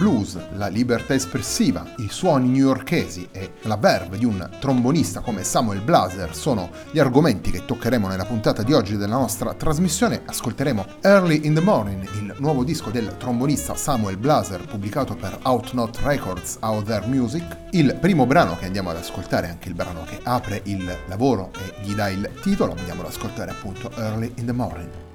Blues, la libertà espressiva, i suoni newyorkesi e la verve di un trombonista come Samuel Blaser sono gli argomenti che toccheremo nella puntata di oggi della nostra trasmissione. Ascolteremo Early in the Morning, il nuovo disco del trombonista Samuel Blaser pubblicato per Outnot Records Out There Music. Il primo brano che andiamo ad ascoltare, anche il brano che apre il lavoro e gli dà il titolo, andiamo ad ascoltare appunto Early in the Morning.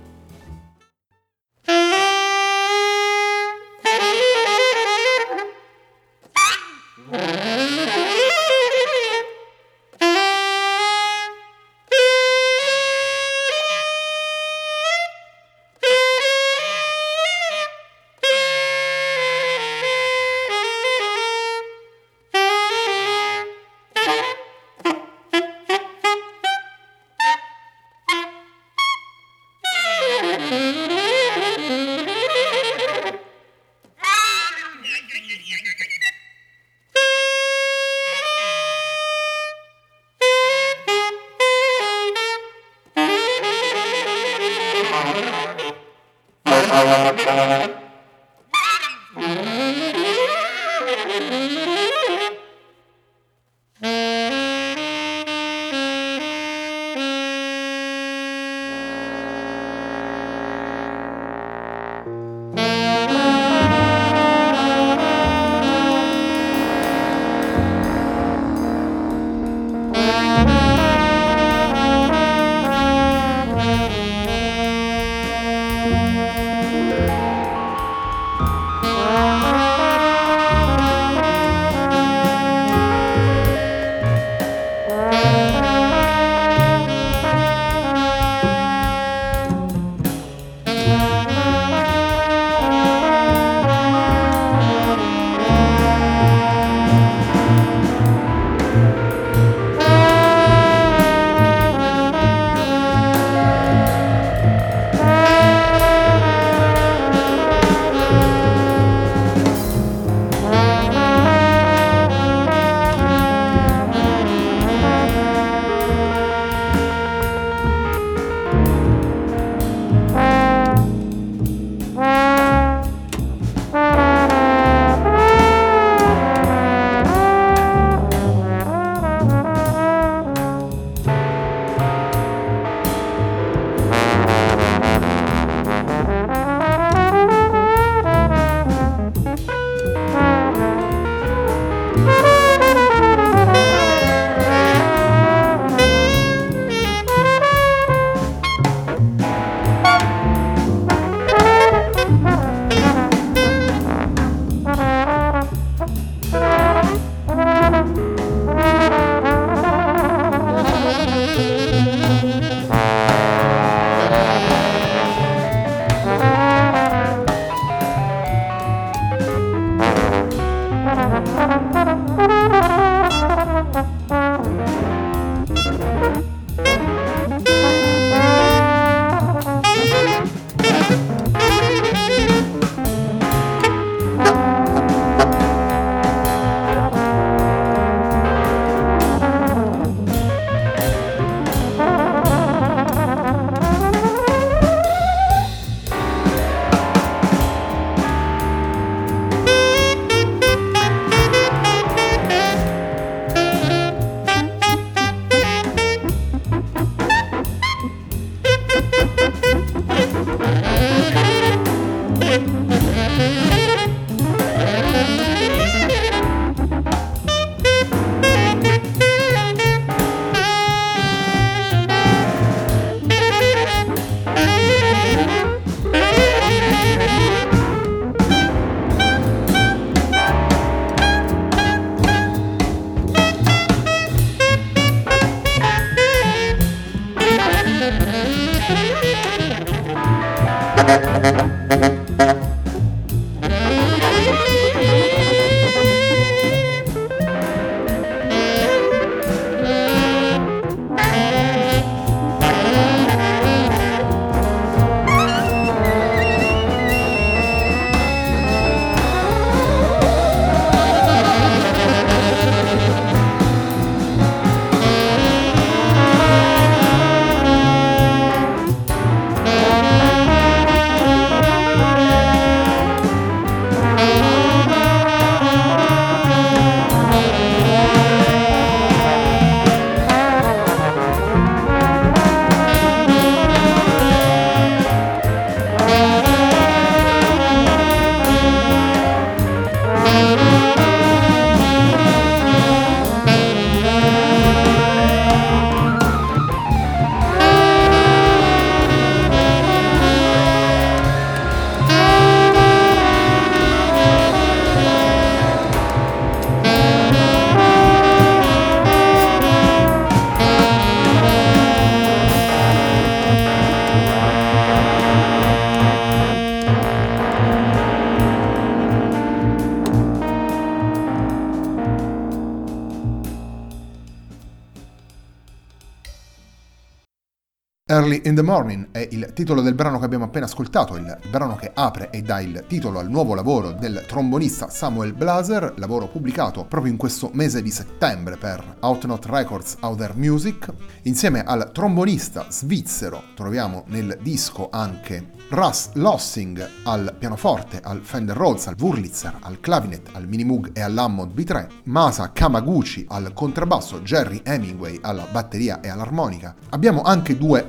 Early in the Morning è il titolo del brano che abbiamo appena ascoltato, il brano che apre e dà il titolo al nuovo lavoro del trombonista Samuel Blaser, lavoro pubblicato proprio in questo mese di settembre per Outnot Records Outer Music. Insieme al trombonista svizzero troviamo nel disco anche Russ Lossing al pianoforte, al Fender Rhodes, al Wurlitzer, al clavinet, al Minimoog e all'Hammond B3, Masa Kamaguchi al contrabbasso, Jerry Hemingway alla batteria e all'armonica. Abbiamo anche due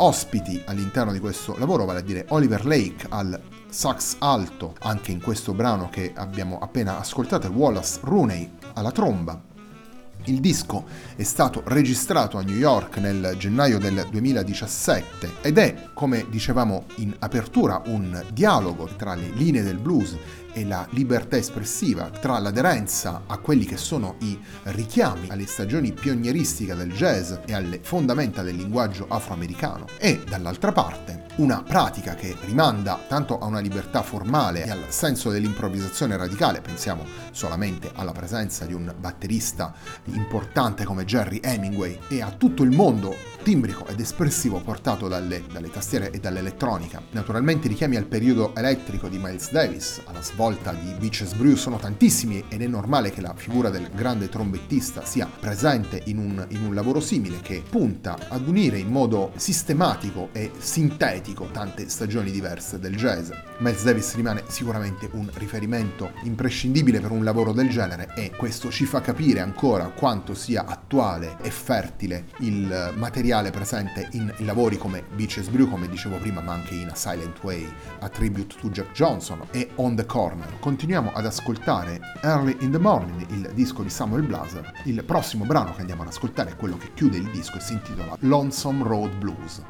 all'interno di questo lavoro, vale a dire Oliver Lake al sax alto, anche in questo brano che abbiamo appena ascoltato, e Wallace Rooney alla tromba. Il disco è stato registrato a New York nel gennaio del 2017 ed è, come dicevamo in apertura, un dialogo tra le linee del blues e la libertà espressiva, tra l'aderenza a quelli che sono i richiami alle stagioni pionieristiche del jazz e alle fondamenta del linguaggio afroamericano, e dall'altra parte una pratica che rimanda tanto a una libertà formale e al senso dell'improvvisazione radicale, pensiamo solamente alla presenza di un batterista importante come Jerry Hemingway e a tutto il mondo timbrico ed espressivo portato dalle, dalle tastiere e dall'elettronica. Naturalmente i richiami al periodo elettrico di Miles Davis, alla svolta di Beaches Brew sono tantissimi ed è normale che la figura del grande trombettista sia presente in un, in un lavoro simile che punta ad unire in modo sistematico e sintetico tante stagioni diverse del jazz. Miles Davis rimane sicuramente un riferimento imprescindibile per un lavoro del genere e questo ci fa capire ancora quanto sia attuale e fertile il materiale materiale presente in, lavori come Beaches Brew, come dicevo prima, ma anche in A Silent Way, A Tribute to Jack Johnson e On the Corner. Continuiamo ad ascoltare Early in the Morning, il disco di Samuel Blaser. Il prossimo brano che andiamo ad ascoltare è quello che chiude il disco e si intitola Lonesome Road Blues.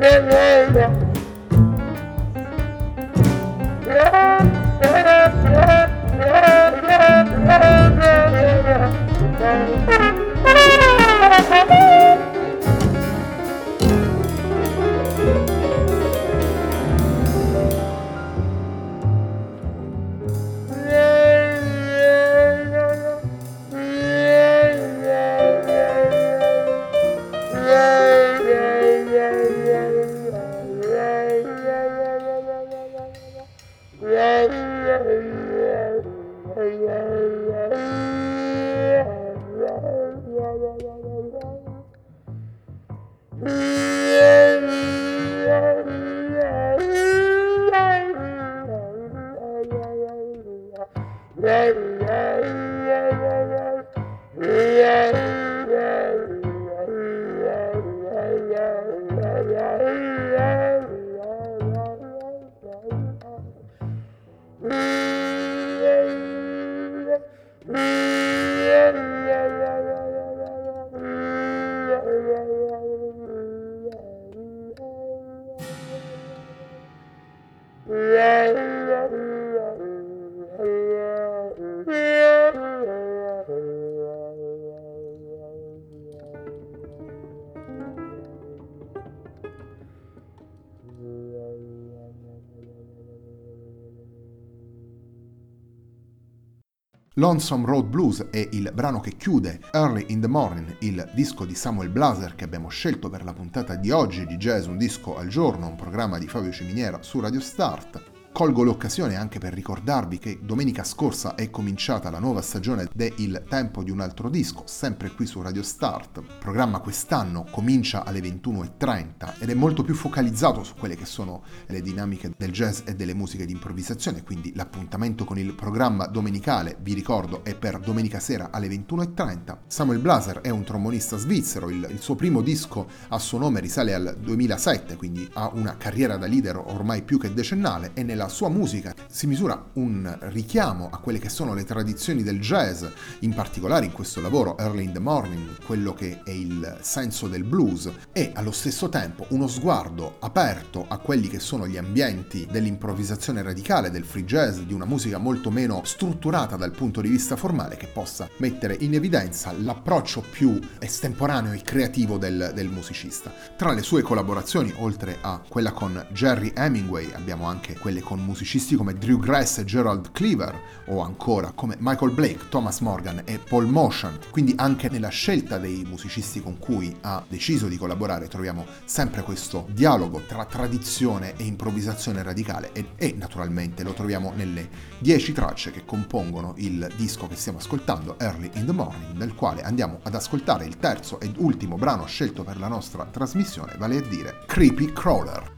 Yeah, yeah. Lonesome Road Blues è il brano che chiude Early in the Morning, il disco di Samuel Blaser che abbiamo scelto per la puntata di oggi di Jazz Un Disco al Giorno, un programma di Fabio Ciminiera su Radio Start. Colgo l'occasione anche per ricordarvi che domenica scorsa è cominciata la nuova stagione de Il Tempo di un altro disco, sempre qui su Radio Start. Il programma quest'anno comincia alle 21.30 ed è molto più focalizzato su quelle che sono le dinamiche del jazz e delle musiche di improvvisazione, quindi l'appuntamento con il programma domenicale, vi ricordo, è per domenica sera alle 21.30. Samuel Blaser è un trombonista svizzero, il, il suo primo disco a suo nome risale al 2007, quindi ha una carriera da leader ormai più che decennale e nella sua musica si misura un richiamo a quelle che sono le tradizioni del jazz, in particolare in questo lavoro Early in the Morning, quello che è il senso del blues, e allo stesso tempo uno sguardo aperto a quelli che sono gli ambienti dell'improvvisazione radicale, del free jazz, di una musica molto meno strutturata dal punto di vista formale che possa mettere in evidenza l'approccio più estemporaneo e creativo del, del musicista. Tra le sue collaborazioni, oltre a quella con Jerry Hemingway, abbiamo anche quelle con musicisti come Drew Grass e Gerald Cleaver, o ancora come Michael Blake, Thomas Morgan e Paul Motion. Quindi anche nella scelta dei musicisti con cui ha deciso di collaborare troviamo sempre questo dialogo tra tradizione e improvvisazione radicale e, e naturalmente lo troviamo nelle dieci tracce che compongono il disco che stiamo ascoltando, Early in the Morning, nel quale andiamo ad ascoltare il terzo ed ultimo brano scelto per la nostra trasmissione, vale a dire Creepy Crawler.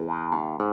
Wow.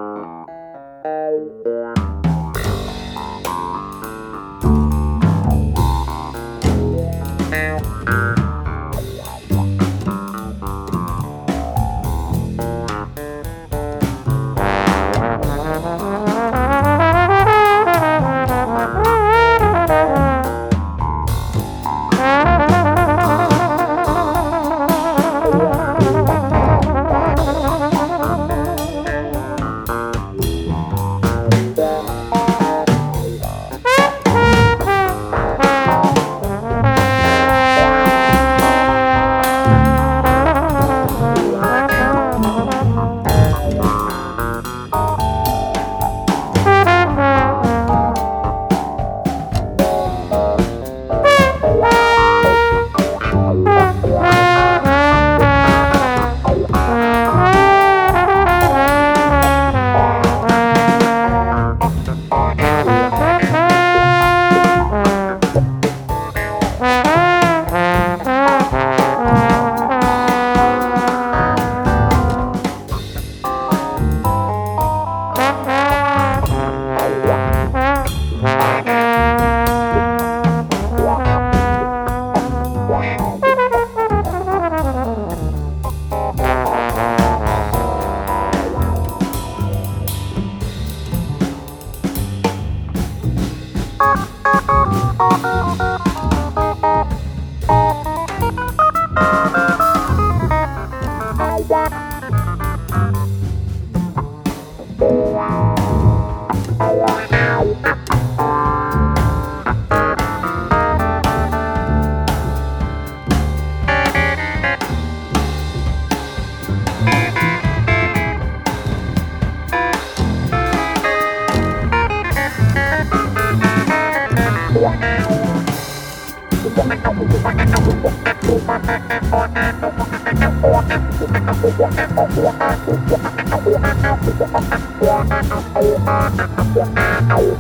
Thank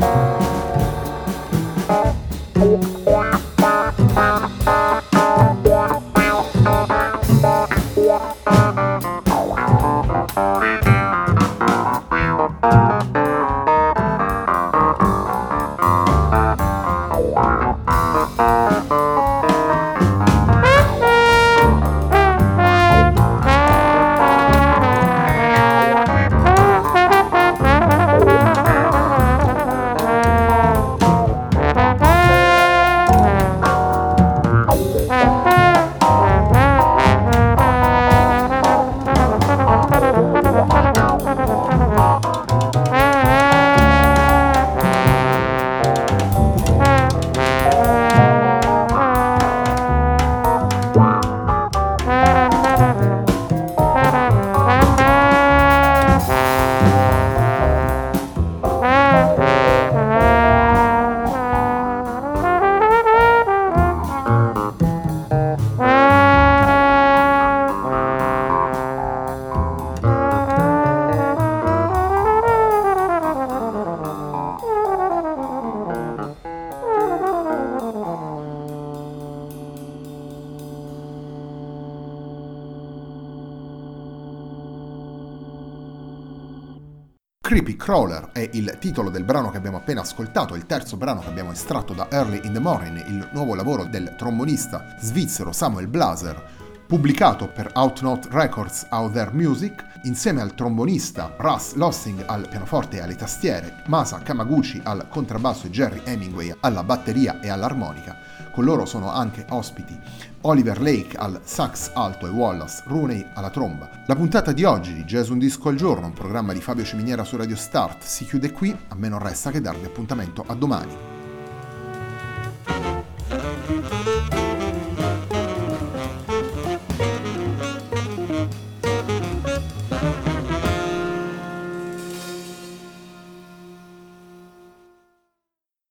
you. Crawler è il titolo del brano che abbiamo appena ascoltato, il terzo brano che abbiamo estratto da Early in the Morning, il nuovo lavoro del trombonista svizzero Samuel Blaser, pubblicato per Outnote Records Out There Music, insieme al trombonista Russ Lossing al pianoforte e alle tastiere, Masa Kamaguchi al contrabbasso e Jerry Hemingway alla batteria e all'armonica. Con loro sono anche ospiti Oliver Lake al sax alto e Wallace Rooney alla tromba. La puntata di oggi di Jazz Un Disco al Giorno, un programma di Fabio Ciminiera su Radio Start, si chiude qui, a me non resta che darvi appuntamento a domani.